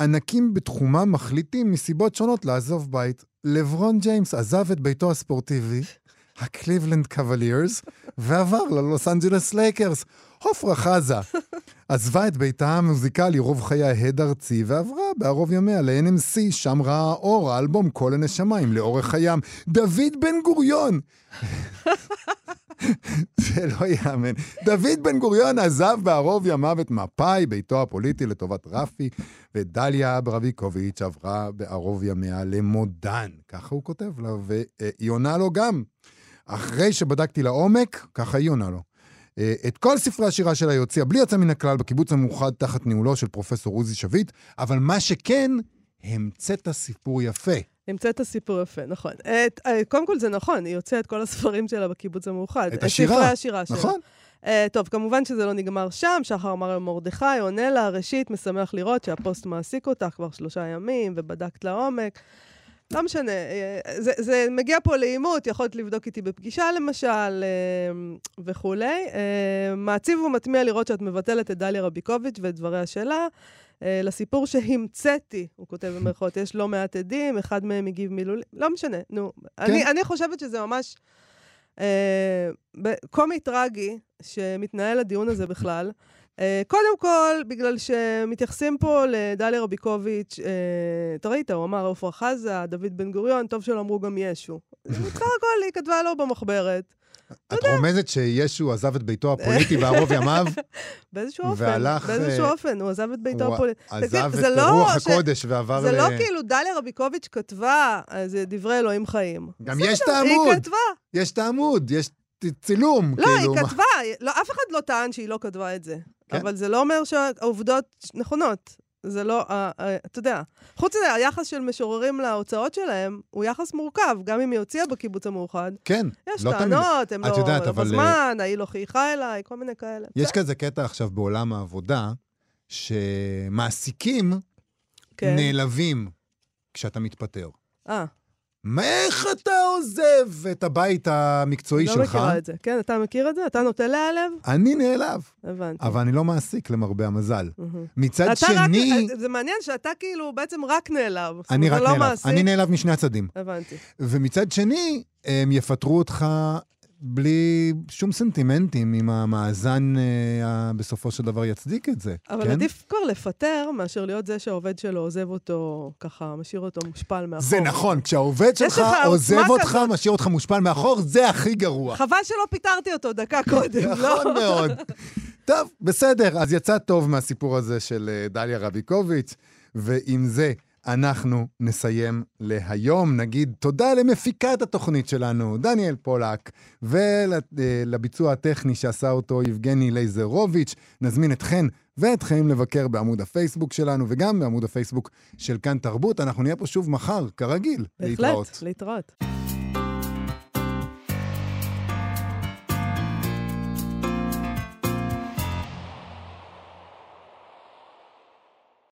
B: ענקים בתחומם מחליטים מסיבות שונות לעזוב בית. לברון ג'יימס עזב את ביתו הספורטיבי, הקליבלנד קוולירס, ועבר ללוס אנג'לס לייקרס. עופרה חזה עזבה את ביתה המוזיקלי רוב חיי הד ארצי ועברה בערוב ימיה ל-NMC, שם ראה אור האלבום כל הנשמה עם לאורך הים. דוד בן גוריון! זה לא ייאמן. דוד בן גוריון עזב בערוב ימיו את מפא"י, ביתו הפוליטי, לטובת רפי, ודליה רביקוביץ' עברה בערוב ימיה למודן. ככה הוא כותב לה, והיא עונה לו גם. אחרי שבדקתי לעומק, ככה היא עונה לו. אה, את כל ספרי השירה שלה היא הוציאה בלי יוצא מן הכלל בקיבוץ המאוחד תחת ניהולו של פרופסור עוזי שביט, אבל מה שכן, המצאת סיפור יפה.
A: המצאת סיפור יפה, נכון. את, אה, קודם כל זה נכון, היא הוציאה את כל הספרים שלה בקיבוץ המאוחד.
B: את השירה.
A: ספרי השירה שלה.
B: נכון.
A: Uh, טוב, כמובן שזה לא נגמר שם, שחר מריה מרדכי עונה לה, ראשית, משמח לראות שהפוסט מעסיק אותך כבר שלושה ימים, ובדקת לעומק. לא משנה, זה, זה מגיע פה לעימות, יכולת לבדוק איתי בפגישה למשל, וכולי. מעציב ומטמיע לראות שאת מבטלת את דליה רביקוביץ' ואת דבריה שלה. לסיפור שהמצאתי, הוא כותב במרכאות, יש לא מעט עדים, אחד מהם הגיב מילולי, לא משנה, נו. כן. אני, אני חושבת שזה ממש אה, קומי טרגי שמתנהל הדיון הזה בכלל. Uh, קודם כל, בגלל שמתייחסים פה לדליה רביקוביץ', uh, אתה ראית, הוא אמר עפרה חזה, דוד בן גוריון, טוב שלא אמרו גם ישו. בסך הכל היא כתבה לו במחברת.
B: את רומזת שישו עזב את ביתו הפוליטי בערוב ימיו?
A: באיזשהו אופן,
B: והלך...
A: באיזשהו אופן, הוא עזב את ביתו הפוליטי.
B: עזב את רוח הקודש ועבר
A: ל... זה לא כאילו דליה רביקוביץ' כתבה, זה דברי אלוהים חיים.
B: גם יש את העמוד.
A: היא כתבה.
B: יש את העמוד, יש צילום,
A: לא, כאילו. לא, היא כתבה, לא, אף אחד לא טען שהיא לא כתבה את זה. כן? אבל זה לא אומר שהעובדות נכונות. זה לא, uh, uh, אתה יודע. חוץ מזה, היחס של משוררים להוצאות שלהם הוא יחס מורכב, גם אם היא הוציאה בקיבוץ המאוחד.
B: כן,
A: יש לא טענות, הם לא... יודעת, אבל... בזמן, ההיא לא חייכה אליי, כל מיני כאלה.
B: יש זה... כזה קטע עכשיו בעולם העבודה, שמעסיקים כן. נעלבים כשאתה מתפטר.
A: אה.
B: מה, איך אתה עוזב את הבית המקצועי
A: לא
B: שלך?
A: לא מכירה את זה. כן, אתה מכיר את זה? אתה נוטה להיעלב?
B: אני נעלב.
A: הבנתי.
B: אבל אני לא מעסיק, למרבה המזל. מצד שני...
A: רק, זה מעניין שאתה כאילו בעצם רק נעלב.
B: אני רק
A: לא
B: נעלב.
A: מעסיק.
B: אני נעלב משני הצדים.
A: הבנתי.
B: ומצד שני, הם יפטרו אותך בלי שום סנטימנטים, אם המאזן אה, בסופו של דבר יצדיק את זה.
A: אבל
B: כן?
A: עדיף כבר לפטר מאשר להיות זה שהעובד שלו עוזב אותו, ככה, משאיר אותו מושפל מאחור.
B: זה נכון, כשהעובד שלך עוזב אותך, כזאת... משאיר אותך מושפל מאחור, זה הכי גרוע.
A: חבל שלא פיטרתי אותו דקה קודם,
B: לא? נכון מאוד. טוב, בסדר, אז יצא טוב מהסיפור הזה של אה, דליה רביקוביץ', ועם זה אנחנו נסיים להיום. נגיד תודה למפיקת התוכנית שלנו, דניאל פולק, ולביצוע הטכני שעשה אותו יבגני לייזרוביץ'. נזמין אתכן ואתכם לבקר בעמוד הפייסבוק שלנו, וגם בעמוד הפייסבוק של כאן תרבות. אנחנו נהיה פה שוב מחר, כרגיל.
A: בהחלט, להתראות. להתראות.